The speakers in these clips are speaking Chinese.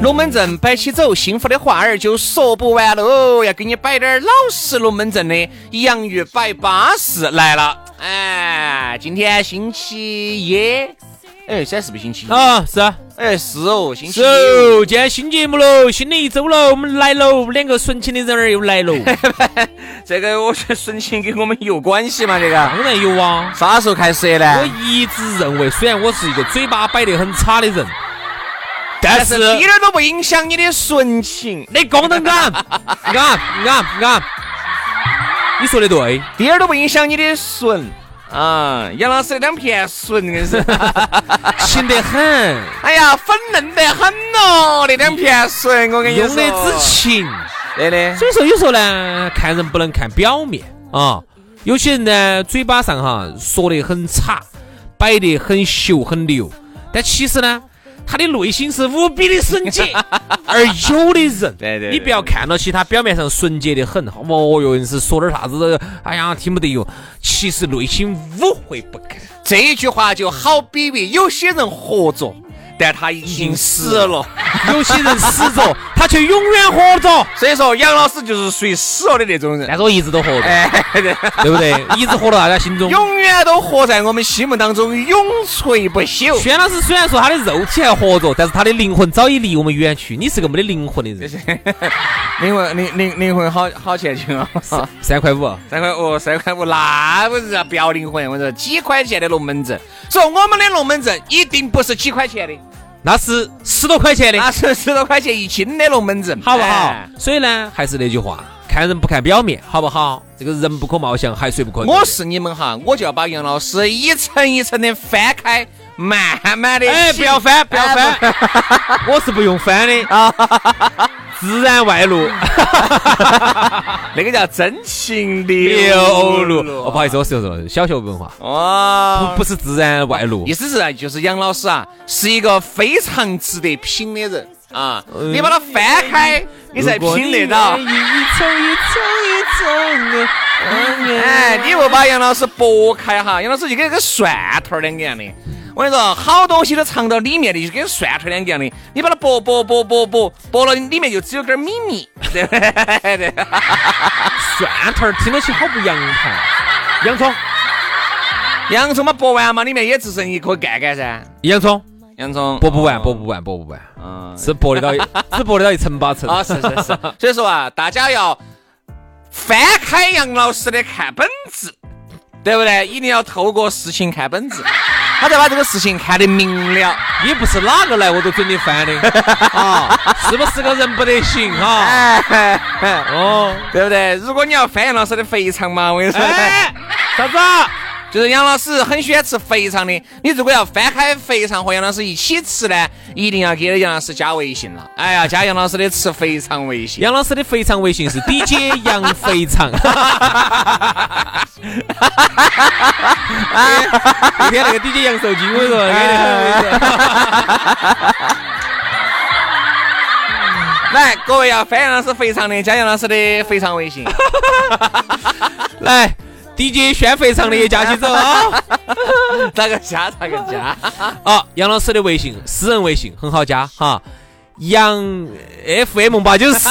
龙门阵摆起走，幸福的话儿就说不完喽。要给你摆点儿老实龙门阵的洋芋摆巴适来了。哎，今天星期一，哎，现在是不是星期一？啊，是啊，哎，是哦，星期是一。哦，今天新节目喽，新的一周喽，我们来喽，两个纯情的人儿又来喽，这个我觉得纯情跟我们有关系嘛？这个当然有啊。啥时候开始的呢我？一直认为，虽然我是一个嘴巴摆得很差的人，但是一点儿都不影响你的纯情，你功能感，你看，你看，你说的对，一点儿都不影响你的纯啊！杨老师那两片纯，硬是。勤得很，哎呀，粉嫩得很哦，那两片纯，我跟你说。用的之情。对的，所以说，有时候呢，看人不能看表面啊。有些人呢，嘴巴上哈说的很差，摆得很秀很牛，但其实呢，他的内心是无比的纯洁。而有的人，对对对你不要看到起他表面上纯洁的很，哦哟，硬是说点啥子，哎呀，听不得哟。其实内心污秽不堪。这一句话就好比喻有些人活着，但他已经死了。有些人死着，他却永远活着。所以说，杨老师就是属于死了的那种人但。是我一直都活着，哎，对，对不对？一直活到大家心中。永远都活在我们心目当中，永垂不朽。轩老师虽然说他的肉体还活着，但是他的灵魂早已离我们远去。你是个没得灵魂的人。灵魂，灵灵灵魂好好钱钱啊！三块五，三块五，三块五，那不是不要灵魂，我说几块钱的龙门阵。说我们的龙门阵一定不是几块钱的，那是十多块钱的，那是十多块钱一斤的龙门阵，好不好哎？所以呢，还是那句话，看人不看表面，好不好？这个人不可貌相，海水不可。我是你们哈，我就要把杨老师一层一层的翻开，慢慢的。哎，不要翻，不要翻，我是不用翻的啊，自然外露，那个叫真情流露。哦，不好意思，我是说小学文化，哦不，不是自然外露意。思是啊，就是杨老师啊，是一个非常值得品的人啊。你把它翻开，你才品得到。一层一层一层的，哎，你不把杨老师剥开哈，杨老师就跟个蒜头儿两个样的。我跟你说，好东西都藏到里面的，就跟蒜头儿两个样的。你把它剥剥剥剥剥剥了，里面就只有点儿米米。蒜头儿听到起好不洋盘。洋葱，洋葱嘛剥完嘛，里面也只剩一颗干干噻。洋葱洋葱剥不完，剥不完，剥不完，嗯是剥得到，只剥得到一层八层。啊，是是是。所以说啊，大家要翻开杨老师的看本质，对不对？一定要透过事情看本质，他才把这个事情看得明了。也不是哪个来我都准你翻的 啊，是不是个人不得行哈？哎，哦，对不对？如果你要翻杨老师的肥肠嘛，我跟你说，哎，啥子？就是杨老师很喜欢吃肥肠的。你如果要翻开肥肠和杨老师一起吃呢，一定要给杨老师加微信了。哎呀，加杨老师的吃肥肠微信。杨老师的肥肠微信是 DJ 杨肥肠。那天那个 DJ 杨受惊，我说，安得很，我跟你说。来，各位要翻杨老师肥肠的，加杨老师的肥肠微信。来，DJ 宣肥肠的也加起走啊！咋个加？咋个加？啊，杨老师的微信，私人微信很好加哈，杨 FM 八九四，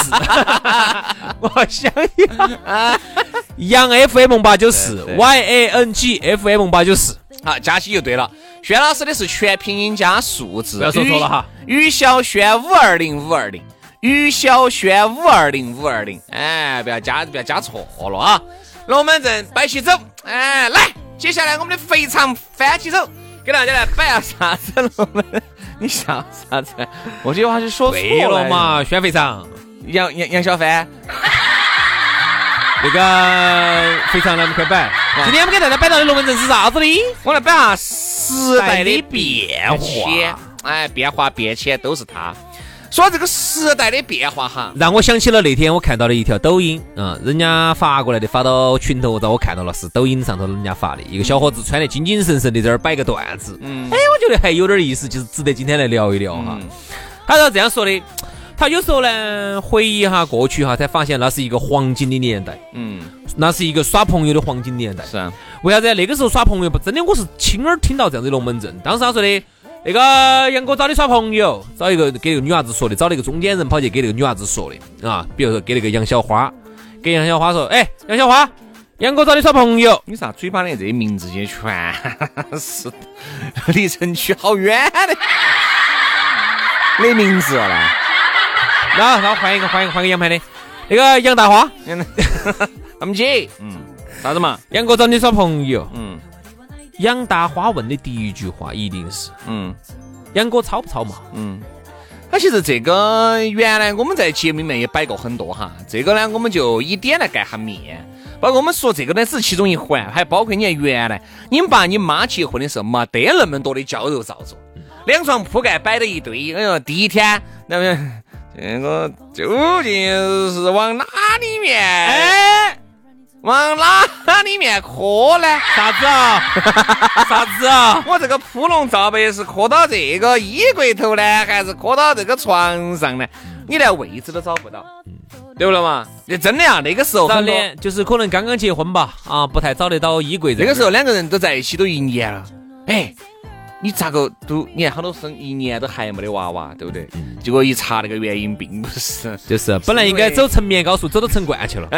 我想一下，杨 FM 八九四，Y A N G F M 八九四。好，加起就对了。轩老师的是全拼音加数字，不要说错了哈于。于小轩五二零五二零，于小轩五二零五二零，哎，不要加不要加错了啊！龙门阵摆起走，哎，来，接下来我们的肥肠翻起走，给大家来摆下啥子龙门？你笑啥子？我这句话是说错对了？嘛，宣肥肠，杨杨杨小帆，那 个肥肠来我们快摆。今天我们给大家摆到的龙门阵是啥子呢？我来摆下时代的变化，哎，变化变迁都是它。说这个时代的变化哈，让我想起了那天我看到的一条抖音，嗯，人家发过来的，发到群头，让我看到了，是抖音上头人家发的，一个小伙子穿得精精神神的在那儿摆个段子，嗯，觉得还有点意思，就是值得今天来聊一聊哈。他是这样说的，他有时候呢回忆一下过去哈，才发现那是一个黄金的年代，嗯，那是一个耍朋友的黄金年代。是啊，为啥子？那个时候耍朋友不真的，我是亲耳听到这样子的龙门阵。当时他说的，那个杨哥找你耍朋友，找一个给那个女娃子说的，找那个中间人跑去给那个女娃子说的啊。比如说给那个杨小花，给杨小花说，哎，杨小花，杨哥找你耍朋友。你啥嘴巴里这些名字也全 是离城区好远的的名字了。那那换一个，换一个，换个洋派的，那个杨大花，他们姐，嗯，啥子嘛？杨哥找你耍朋友。嗯杨大花问的第一句话一定是：嗯杨哥操不操嘛？嗯。那其实这个原来我们在节目里面也摆过很多哈，这个呢我们就以点来盖下面。包括我们说这个呢只是其中一环，还包括你看原来你们爸你妈结婚的时候没得那么多的娇柔造作，两床铺盖摆了一堆。哎呦，第一天那么这个究竟是往哪里面？哎，往哪里面磕呢？啥子啊？啥子啊？我这个铺龙罩被是磕到这个衣柜头呢，还是磕到这个床上呢？你连位置都找不到，对不对嘛？那真的啊，那个时候早很多，就是可能刚刚结婚吧，啊，不太找得到衣柜。那个时候两个人都在一起都一年了，哎，你咋个都你看好多生一年都还没得娃娃，对不对？结果一查那个原因，并不是。就是 本来应该走成绵高速，走到成灌去了。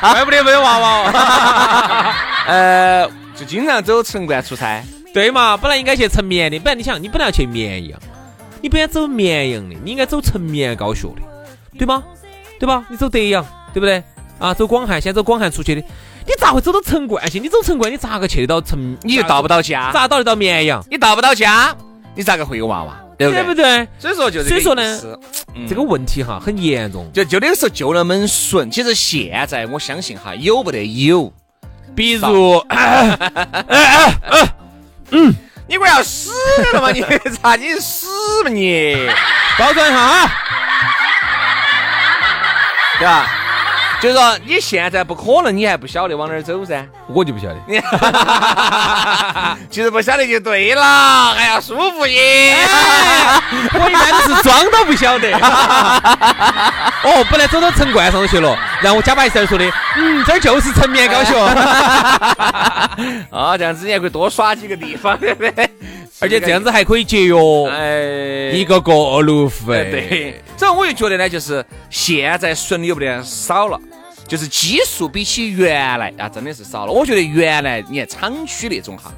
怪不得没有娃娃哦。呃，就经常走城灌出差，对嘛，本来应该去成绵的，本来你想，你本来要去绵阳，你不应该走绵阳的，你应该走成绵高速的，对吗？对吧？你走德阳，对不对？啊，走广汉，先走广汉出去的，你咋会走到成灌去？你走成灌，你咋个去得到成？你又到不到家，咋到得到绵阳？你到不到家，你咋个会有娃娃？对不对？对不对？所以说就是所以说呢这个问题哈很严重，就就那个时候就那么顺。其实现在我相信哈，有不得有。比如 你快要死了吗？你咋你死嘛你？包装一下啊，对吧？就是说你现在不可能，你还不晓得往哪儿走噻。我就不晓得。其实不晓得就对了，哎呀，舒服耶！我一般都是装到不晓得。哦，本来走到城关上头去了，然后我假把一声说的，嗯，这儿就是成绵高速，啊，这样子你还可以多耍几个地方，对不对？而且这样子还可以节约哎，一个过路费。哎对，所以我就觉得呢，就是现在顺利有不得少了。就是基数比起原来啊，真的是少了。我觉得原来你看厂区那种哈，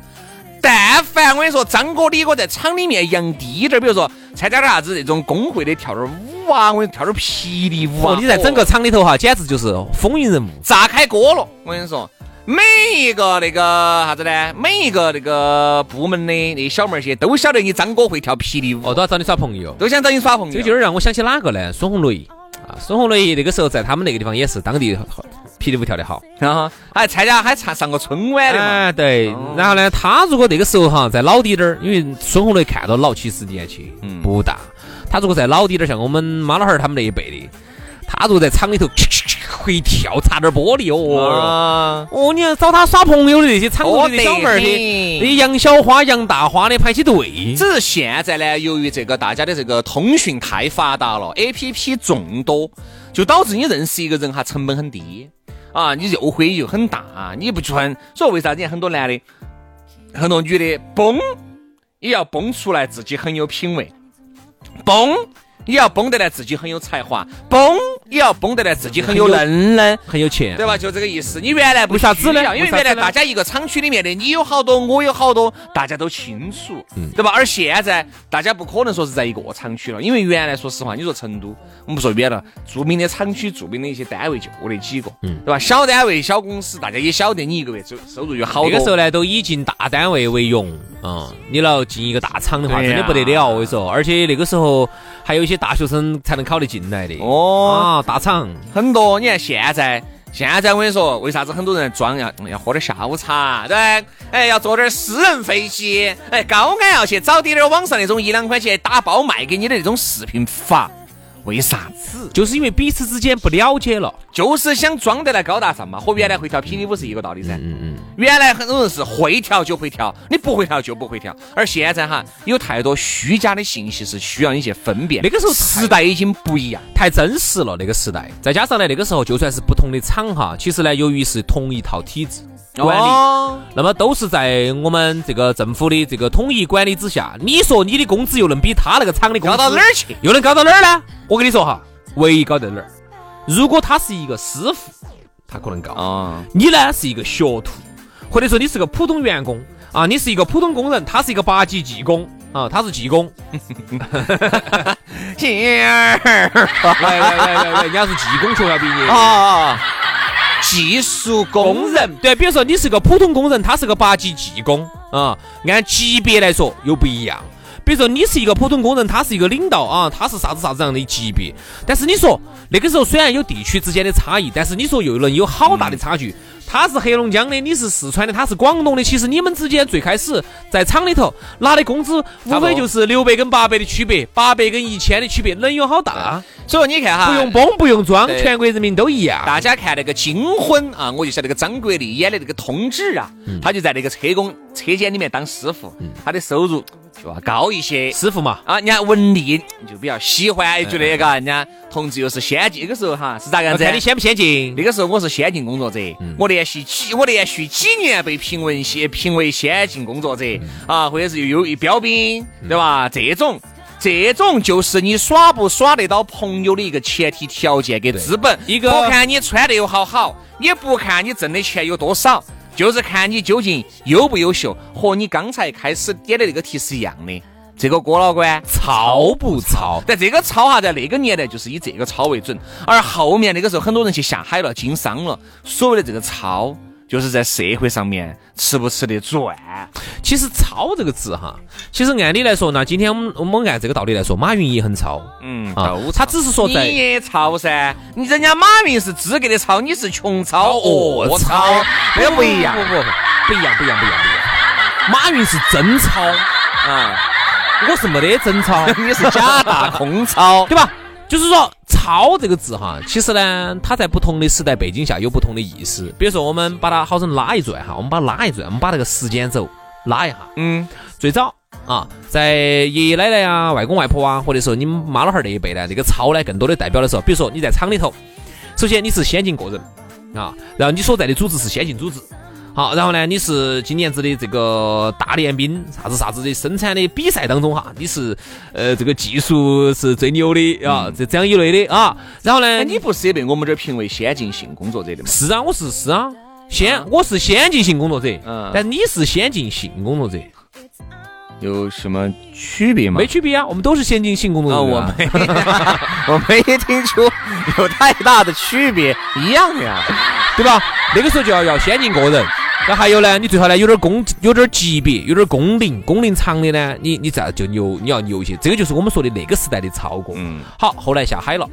但凡我跟你说，张哥、李哥在厂里面扬低点儿，比如说参加点啥子那种工会的跳点儿舞啊，我跟你跳点儿霹雳舞啊哦，，你在整个厂里头哈，简直就是风云人物。炸开锅了。我跟你说，每一个那个啥子呢？每一个那个部门的那小妹儿些都晓得你张哥会跳霹雳舞，哦，都要找你耍朋友。都想找你耍朋友。这个就有点让我想起哪个呢？孙红雷啊，孙红雷那个时候在他们那个地方也是当地霹雳舞跳得好。然后还参加还上上过春晚的嘛。哎，对。然后呢，他如果那个时候哈在老滴点儿，因为孙红雷看到老，其实年纪不大。他如果在老滴点儿，像我们妈老汉儿他们那一辈的，他如果在厂里头会跳，擦点玻璃哦。啊，哦，你要找他耍朋友的那些厂里的小妹儿的，那杨小花、杨大花的排起队。只是现在呢，由于这个大家的这个通讯太发达了，A P P 众多，就导致你认识一个人哈成本很低啊，你诱惑又很大，你不穿。所以为啥子很多男的、很多女的崩也要崩出来自己很有品味，崩也要崩得来自己很有才华，崩也要绷得来自己很有能耐。很有钱，对吧？就这个意思。你原来不为啥子呢因为原来大家一个厂区里面的，你有好多，我有好多，大家都清楚，嗯对吧？而现在大家不可能说是在一个厂区了，因为原来说实话，你说成都，我们不说远了，著名的厂区、著名的一些单位就那几个，嗯对吧？小单位、小公司，大家也晓得你一个月收收入有好多。那个时候呢，都以进大单位为荣啊、你要进一个大厂的话，真的不得了，我跟你说。而且那个时候还有一些大学生才能考得进来的。哦啊，大厂很多，你看现在，现在我跟你说，为啥子很多人装要要喝点下午茶，对？哎，要坐点私人飞机，哎，高安要去找点点网上那种一两块钱打包卖给你的那种视频发，为啥子？就是因为彼此之间不了解了。就是想装得来高大上嘛，和原来会跳霹雳舞是一个道理噻。嗯嗯。原来很多人是会跳就会跳，你不会跳就不会跳，而现在哈，有太多虚假的信息是需要你去分辨。那个时候时代已经不一样。太真实了那个时代，再加上呢，那个时候就算是不同的厂哈，其实呢，由于是同一套体制管理，哦那么都是在我们这个政府的这个统一管理之下。你说你的工资又能比他那个厂的工资高到哪儿去？又能高到哪儿呢？我跟你说哈，唯一高在哪儿？如果他是一个师傅，他可能高；啊，你呢是一个学徒，或者说你是个普通员工啊，你是一个普通工人，他是一个八级技工啊，他是技工。姐儿喂喂喂喂喂，人家是技工学校毕业的。啊，技术工人。对，比如说你是个普通工人，他是个八级技工啊，按级别来说又不一样。比如说你是一个普通工人，他是一个领导啊，他是啥子啥子样的级别。但是你说那个时候虽然有地区之间的差异，但是你说又能有好大的差距。他是黑龙江的，你是四川的，他是广东的。其实你们之间最开始在厂里头拿的工资，无非就是六百跟八百的区别，八百跟一千的区别，能有好大？所以说你看哈，不用绷，不用装，全国人民都一样。大家看那个《金婚》啊，我就晓得那个张国立演的那个通知啊，他就在那个车工车间里面当师傅，他的收入就要高一些。师傅嘛，啊，人家文丽就比较喜欢，也觉得嘎，人家同志又是先进。那个时候哈是咋个样子？你先不先进。那个时候我是先进工作者，我连续几我连续几年被评为先评为先进工作者啊，或者是又有一标兵，对吧？这种。这种就是你耍不耍得到朋友的一个前提条件跟资本。一个不看你穿得有好好，也不看你挣的钱有多少，就是看你究竟优不优秀，和你刚才开始点的那个题是一样的。这个郭老倌糙不糙？但这个糙哈，在那个年代就是以这个糙为准，而后面那个时候很多人去下海了，经商了，所谓的这个糙，就是在社会上面吃不吃得转。其实“糙”这个字哈，其实按理来说呢，今天我们我们按这个道理来说，马云也很糙。嗯，啊都，他只是说在你也糙噻，你人家马云是资格的糙，你是穷糙。哦恶糙，那个不一样。不不不不一样不一样不一样不一样。马云是真糙，啊，我是没得真钞，你是假大空钞。对吧？就是说“钞”这个字哈，其实呢，它在不同的时代背景下有不同的意思。比如说，我们把它好生拉一转哈，我们把它拉一转，我们把那个时间轴拉一下。嗯，最早啊，在爷爷奶奶啊、外公外婆啊，或者说你们妈老汉儿那一辈呢，这个操呢，更多的代表的时候，比如说你在厂里头，首先你是先进个人啊，然后你所在的组织是先进组织。好，然后呢，你是今年子的这个大练兵，啥子啥子的生产的比赛当中哈，你是呃这个技术是最牛的啊，这这样一类的啊。然后呢，哎，你不是也被我们这儿评为先进性工作者的吗？是啊，我是是啊，先我是先进性工作者，嗯但你是先进性工作者，有什么区别吗没区别啊，我们都是先进性工作啊，者。我没，我没听出有太大的区别，一样的呀。对吧？那个时候就要要先进个人，那还有呢，你最好呢有点功，有点级别，有点工龄，工龄长的呢，你你再就牛，你要牛一些。这个就是我们说的那个时代的超过。嗯，好，后来下海了。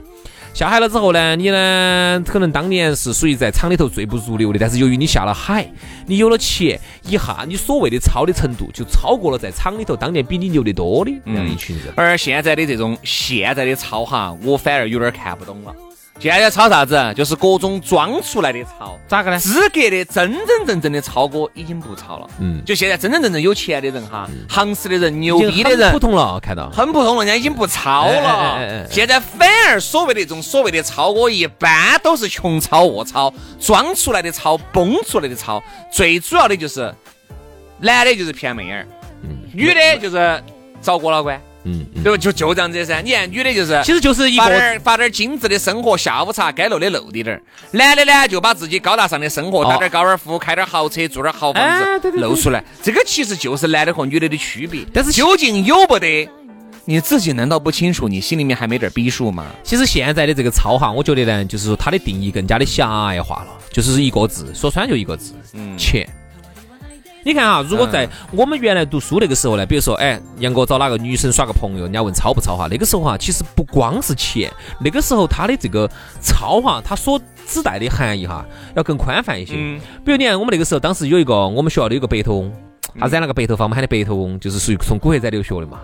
下海了之后呢，你呢可能当年是属于在厂里头最不入流的，但是由于你下了海，你有了钱，一下你所谓的超的程度就超过了在厂里头当年比你牛得多的那样一群人。而现在的这种现在的操哈，我反而有点看不懂了。现在炒啥子？就是各种装出来的炒。咋个呢？资格的真真正正的超哥已经不炒了。嗯就现在真真正正有钱的人哈，行市的人、牛逼的人很普，通了，看到。很普通了，人家已经不操哎哎了。现在反而所谓的这种所谓的超哥，一般都是穷操恶操，装出来的操，崩出来的操。最主要的就是男的就是骗妹儿，女的就是找郭老倌。嗯，嗯对吧？就就这样子噻。你看女的就是，其实就是一发点个儿发点儿精致的生活，下午茶该露的露滴点儿。男的呢，就把自己高大上的生活，哦打点儿高尔夫，开点儿豪车，住点儿豪房子，露出来。这个其实就是男的和女的的区别。但是究竟有不得？你自己难道不清楚？你心里面还没点儿逼数吗？其实现在的这个糙哈，我觉得呢，就是说它的定义更加的狭隘化了，就是一个字，说穿就一个字，嗯钱。你看啊，如果在我们原来读书那个时候呢，比如说，哎，杨哥找哪个女生耍个朋友，人家问超不超哈，那个时候哈，其实不光是钱，那个时候他的这个超哈，他所指代的含义哈，要更宽泛一些。嗯比如你看，我们那个时候当时有一个我们学校的有个白头翁，他染了个白头发，我们喊的白头翁，就是属于从古惑仔留学的嘛。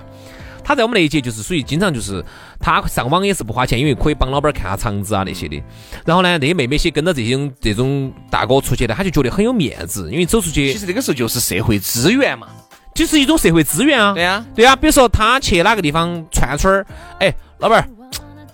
他在我们那一届就是属于经常就是他上网也是不花钱，因为可以帮老板看下场子啊那些的。然后呢，那些妹妹些跟着这种这种大哥出去的，他就觉得很有面子，因为走出去其实这个时候就是社会资源嘛。就是一种社会资源啊。对呀、对啊，比如说他去哪个地方串串儿，哎，老板儿，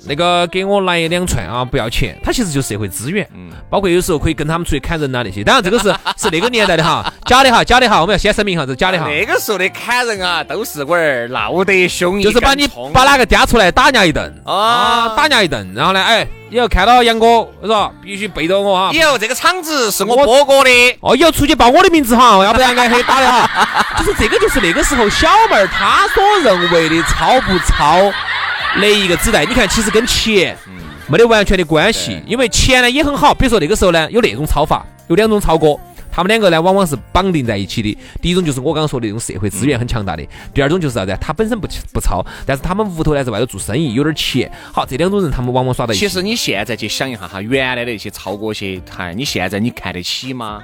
那个给我来两串啊，不要钱，他其实就是社会资源。嗯。包括有时候可以跟他们出去砍人啊那些，当然这个是 是那个年代的哈，假的哈，假的哈，我们要先声明哈，这是假的哈，那个时候的砍人啊，都是龟儿闹得凶，就是把你把哪个嗲出来打人家一顿。啊啊，打人家一顿，然后呢，哎，以后看到杨哥，我说必须背着我哈。以后这个厂子是我哥哥的，哦，以后出去报我的名字哈，要不然挨黑打的哈。就是这个，就是那个时候小妹儿她所认为的超不糙的一个纸袋。你看，其实跟钱没得完全的关系，因为钱呢也很好。比如说那个时候呢，有那种糙法，有两种糙哥。他们两个呢，往往是绑定在一起的。第一种就是我刚刚说的那种社会资源很强大的，第二种就是啥子？他本身不不糙，但是他们屋头呢在外头做生意，有点钱。好，这两种人他们往往耍到一起。其实你现在去想一下哈，原来的那些超哥些，嗨，你现在你看得起吗？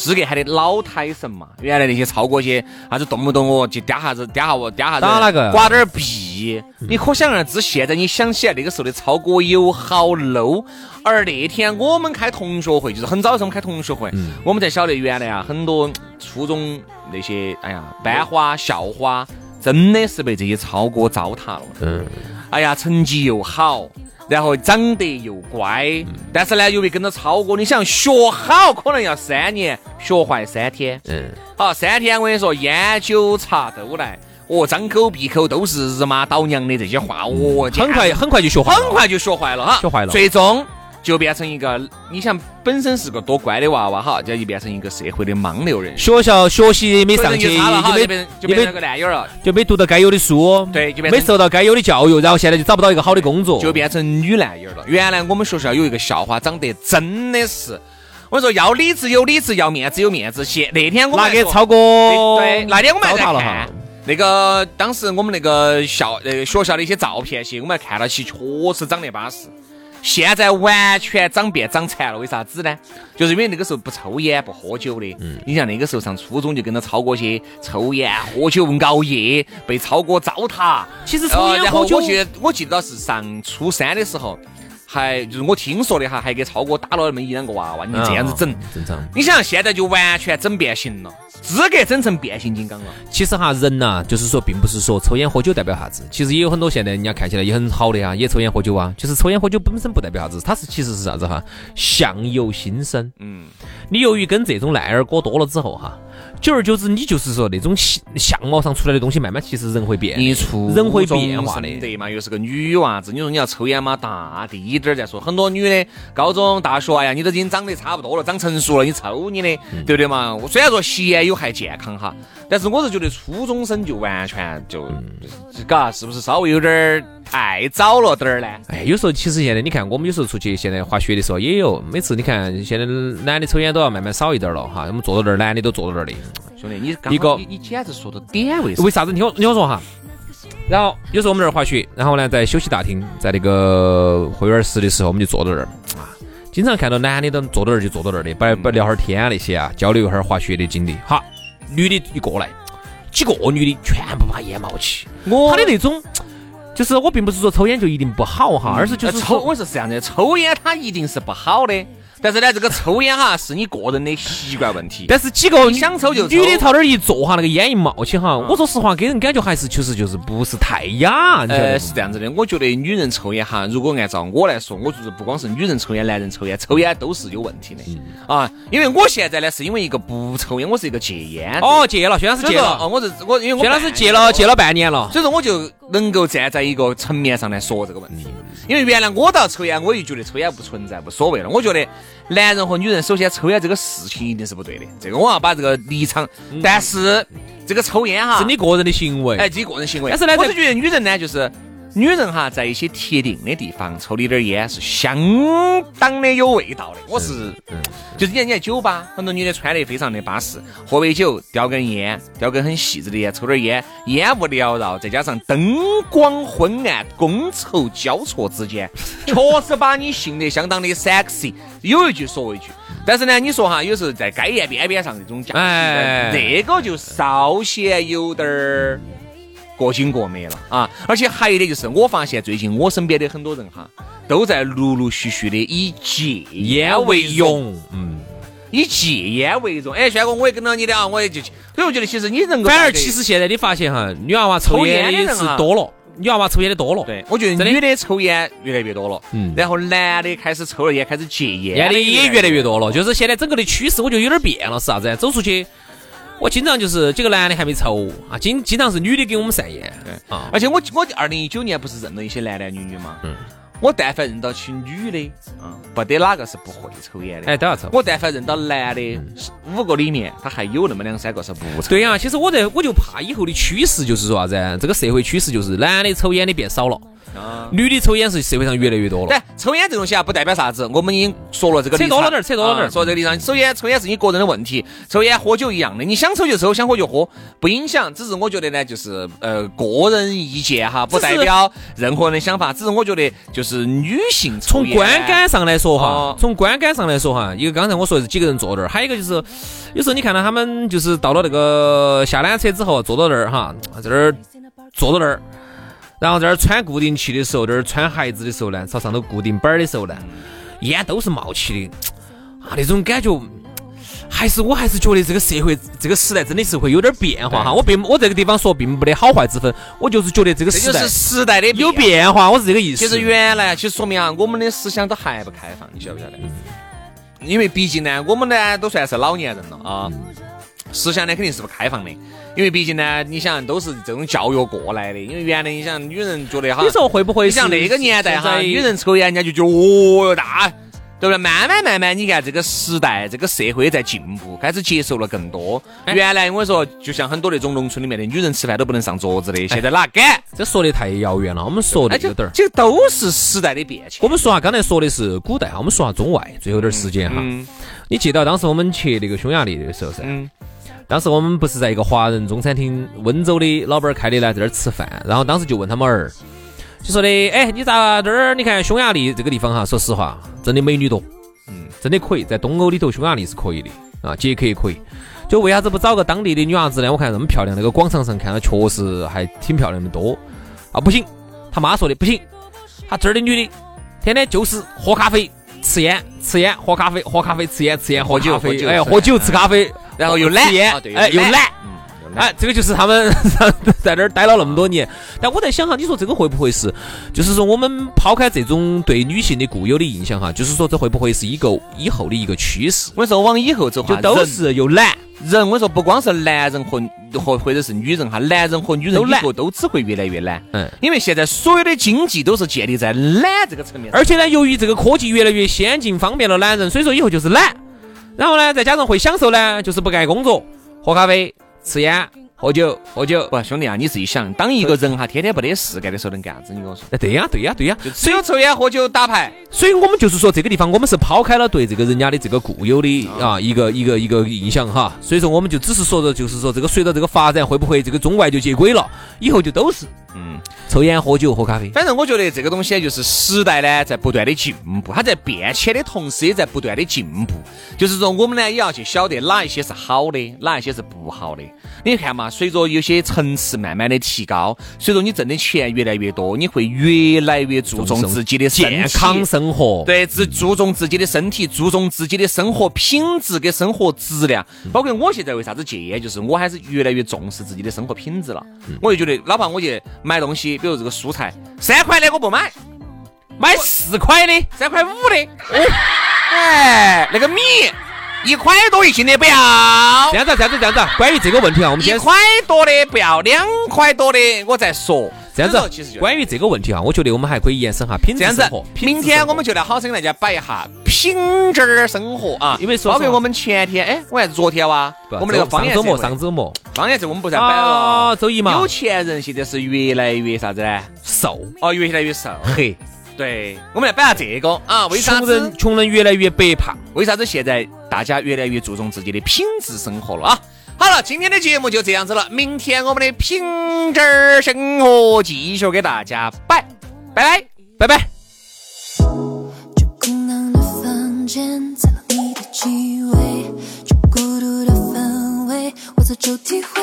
资格喊的老胎神嘛，原来那些超哥些，啥子动不动哦就嗲下子，嗲下我，嗲下子，打哪个。刮点儿币，你可想而知，现在你想起来那个时候的超哥有好 low。而那天我们开同学会，就是很早的时候我们开同学会，我们才晓得原来啊很多初中那些，哎呀班花校花，真的是被这些超哥糟蹋了。嗯，哎呀，成绩又好，然后长得又乖，但是呢，又没跟着超哥，你想学好可能要三年，学坏三天。嗯，好，三天我跟你说，烟酒茶都来，哦，张口闭口都是日妈倒娘的这些话，哦，很快很快就学坏了，很快就学坏了哈，学坏了。最终就变成一个，你想本身是个多乖的娃娃哈，就就变成一个社会的盲流人，学校学习没上去，就没就没变成个烂眼儿了，就没读到该有的书，对就没受到该有的教育，然后现在就找不到一个好的工作，就变成女烂眼儿了。原来我们学校有一个校花，长得真的是，我说要理智有理智，要面子有面子。现那天我们还说拿给超哥对，那天我们还在了哈看。那个当时我们那个校呃学校的一些照片些，我们还看到起，确实长得巴适。现在完全长变长残了，为啥子呢？就是因为那个时候不抽烟不喝酒的。嗯，你像那个时候上初中就跟着超哥去抽烟喝酒熬夜，被超哥糟蹋。其实抽呃然后烟喝酒我记得我记得是上初三的时候，还就是我听说的哈，还给超哥打了那么一两个娃娃。你这样子整，嗯正常。你想现在就完全整变形了，资格整成变形金刚了。其实哈，人呐、就是说，并不是说抽烟喝酒代表啥子，其实也有很多现在人家看起来也很好的呀，也抽烟喝酒啊。就是抽烟喝酒本身不代表啥子，它是其实是啥子哈，相由心生。嗯，你由于跟这种烂儿裹多了之后哈，久而久之，你就是说那种相相貌上出来的东西，慢慢其实人会变一出人会变化的。对嘛，又是个女娃子，你说你要抽烟嘛，大滴点儿再说。很多女的高中、大学，哎呀，你都已经长得差不多了，长成熟了，你抽你的，嗯对不对嘛？我虽然说吸烟有害健康哈，但是我是觉得初中生就完全就，嗯嘎，是不是稍微有点儿太早了点儿呢？哎，有时候其实现在你看，我们有时候出去现在滑雪的时候也有，每次你看现在男的抽烟都要慢慢少一点了哈，我们坐到这儿，男的都坐到这儿的。兄弟，你刚一个你你简直说到点位。为啥子？你听我你听我说哈。然后有时候我们那儿滑雪，然后呢，在休息大厅，在那个会员室的时候，我们就坐到那儿啊，经常看到男的都坐到那儿就坐到那儿的，摆摆聊会儿天啊那些啊，交流一会儿滑雪的经历。好，女的一过来，几个女的全部把烟冒起，我她的那种。就是我并不是说抽烟就一定不好哈，而是就是呃抽，我是这样的，抽烟它一定是不好的，但是呢，这个抽烟哈是你个人的习惯问题。但是几个想抽就抽女的朝那儿一坐哈，那个烟一冒起哈，我说实话，给人感觉还是确实就是不是太雅，你晓得呃，是这样子的，我觉得女人抽烟哈，如果按照我来说，我就是不光是女人抽烟，男人抽烟，抽烟都是有问题的、啊。因为我现在呢，是因为一个不抽烟，我是一个戒烟。哦，戒了，薛老师戒了哦，，我是我因为我薛老师戒了戒了半年了。所以说我就能够站在一个层面上来说这个问题。因为原来我倒抽烟，我就觉得抽烟不存在，无所谓了。我觉得男人和女人首先抽烟这个事情一定是不对的，这个我要把这个立场。但是这个抽烟哈，是你个人的行为，哎，自己个人行为。但是呢，我是觉得女人呢，就是女人哈，在一些特定的地方抽的点烟是相当的有味道的。我是，就是你看，你在酒吧，很多女的穿得非常的巴适，喝杯酒，叼根烟，叼根很细致的烟，抽点烟，烟雾缭绕，再加上灯光昏暗，觥筹交错之间，确实把你性得相当的 sexy。有一句说一句，但是呢，你说哈，有时候在街沿边边上这种讲，哎，这个就稍显有点儿。过紧过美了啊！而且还有一点就是，我发现最近我身边的很多人哈，都在陆陆续续的以戒烟为荣，嗯，以戒烟为荣。哎，轩哥，我也跟到你的啊，我也就，所以我觉得其实你能够，反而其实现在你发现哈，女娃娃抽烟的是多了，女娃娃抽烟的多了。对，我觉得女的抽烟越来越多了，嗯，然后男的开始抽了烟，开始戒烟的也越来越多了。就是现在整个的趋势，我觉得有点变了，是啥子？走出去。我经常就是几个男的还没抽啊，经经常是女的给我们散烟。对啊，而且我我二零一九年不是认了一些男男女女嘛。嗯。我但凡认到起女的，嗯，不得哪个是不会抽烟的。哎，都要抽。我但凡认到男的，五个里面他还有那么两三个是不抽。对呀，其实我在我就怕以后的趋势就是说啥子？这个社会趋势就是男的抽烟的变少了。啊，女的抽烟是社会上越来越多了。对，抽烟这东西啊，不代表啥子。我们已经说了这个扯多了点，扯多了点。说这个地方，首先抽烟是你个人的问题，抽烟喝酒一样的，你想抽就抽，想喝就喝，不影响。只是我觉得呢，就是呃个人意见哈，不代表任何人的想法。只是我觉得，就是女性从观感上来说哈，从观感上来说哈，一个刚才我说的是几个人坐这儿，还有一个就是，有时候你看到他们就是到了那个下缆车之后坐到那儿哈，在那儿坐到那儿。然后在那儿穿固定器的时候，在那儿穿鞋子的时候呢，朝上头固定板儿的时候呢，烟都是冒起的啊，那种感觉，还是我还是觉得这个社会这个时代真的是会有点变化哈。我并我这个地方说并没得好坏之分，我就是觉得这个时代是时代的有变化，我是这个意思。其实原来其实说明啊，我们的思想都还不开放，你晓不晓得？因为毕竟呢，我们呢都算是老年人了啊，思想呢肯定是不开放的。因为毕竟呢，你想都是这种教育过来的。因为原来你想女人觉得哈，你说会不会像那个年代哈，女人抽烟人家就觉得哦哟大，对不对？慢慢慢慢，你看这个时代，这个社会在进步，开始接受了更多。原来我跟你说，就像很多那种农村里面的女人吃饭都不能上桌子的，现在哪敢？这说的太遥远了。我们说的有点儿，这都是时代的变迁。我们说下刚才说的是古代哈，我们说下中外，最后点时间哈。你记得当时我们去那个匈牙利的时候噻？当时我们不是在一个华人中餐厅，温州的老板开的呢，在那儿吃饭。然后当时就问他们儿，就说的，哎，你咋这儿？你看匈牙利这个地方哈，说实话，真的美女多，嗯，真的可以，在东欧里头，匈牙利是可以的啊，捷克也可以。就为啥子不找个当地的女伢子呢？我看那么漂亮，那个广场上看到确实还挺漂亮的多啊。不行，他妈说的不行，他这儿的女的天天就是喝咖啡、吃烟、吃烟、喝咖啡、喝咖啡、吃烟、吃烟、喝酒、喝酒，哎，喝酒吃咖啡。然后又懒，哎，又懒，哎，这个就是他们 在那儿待了那么多年。但我在想哈，你说这个会不会是，就是说我们抛开这种对女性的固有的印象哈，就是说这会不会是一个以后的一个趋势？我说往以后走，就都是又懒人。我说不光是男人和和或者是女人哈，男人和女人以后都只会越来越懒。嗯，因为现在所有的经济都是建立在懒这个层面。而且呢，由于这个科技越来越先进，方便了懒人，所以说以后就是懒。然后呢，再加上会享受呢，就是不爱工作，喝咖啡、吃烟、喝酒、喝酒。不，兄弟啊，你自己想，当一个人哈天天没得事干的时候，能干啥子？你跟我说。哎，对呀，对呀，对呀，只有抽烟、喝酒、打牌。所以我们就是说，这个地方我们是抛开了对这个人家的这个固有的啊一个一个一个印象哈。所以说，我们就只是说的，就是说这个随着这个发展，会不会这个中外就接轨了？以后就都是嗯。抽烟、喝酒、喝咖啡，反正我觉得这个东西就是时代呢在不断的进步，它在变迁的同时也在不断的进步。就是说我们呢也要去晓得哪一些是好的，哪一些是不好的。你看嘛，随着有些层次慢慢的提高，随着你挣的钱越来越多，你会越来越注重自己的健康生活，对，自注重自己的身体，注重自己的生活品质跟生活质量。包括我现在为啥子戒烟，就是我还是越来越重视自己的生活品质了。我就觉得，哪怕我去买东西。比如这个蔬菜，三块的我不买，买四块的，三块五的。哎，那个米一块多一斤的不要。这样子，这样子，这样子。关于这个问题啊，我们一块多的不要，两块多的我再说。这样子关于这个问题哈，我觉得我们还可以延伸哈品质生活。，明天我们就来好生给大家摆一下品质儿生活啊，因为说包括我们前天，哎，我还是昨天哇，我们那个方周末，上周末方言这我们不是还摆啊，了？周一嘛有，钱人现在是越来越啥子呢？瘦哦，越来越瘦。嘿，对，我们来摆下这个啊，为啥穷子人穷人越来越白胖。为啥子现在大家越来越注重自己的品质生活了啊？好了，今天的节目就这样子了，明天我们的品质儿生活继续给大家摆，拜拜。拜拜。空荡的房间藏了你的气味，这孤独的氛围我早就体会。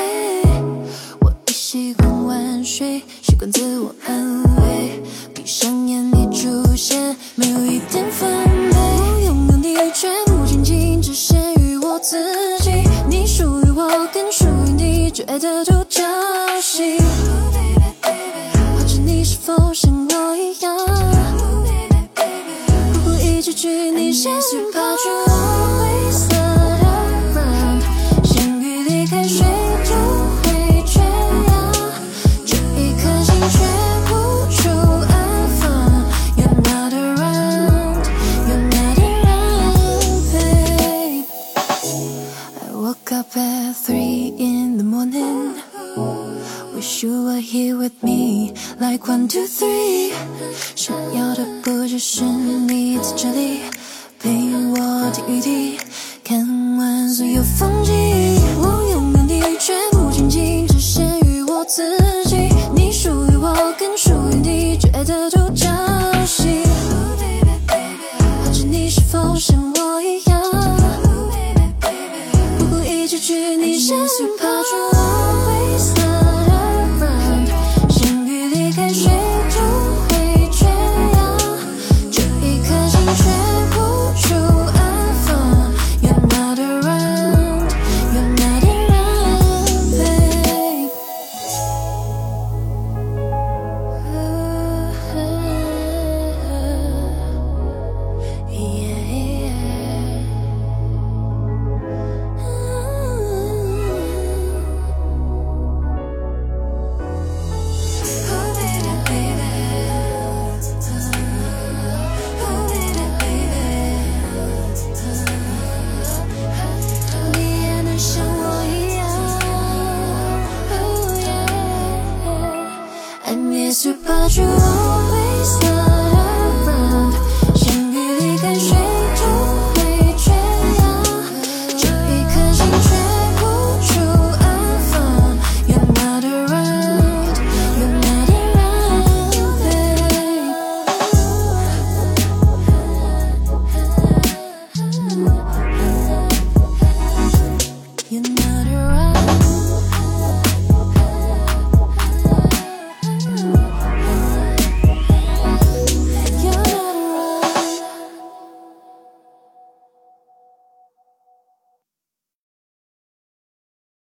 我已习惯晚睡，习惯自我安慰，闭上眼你出现，没有一点防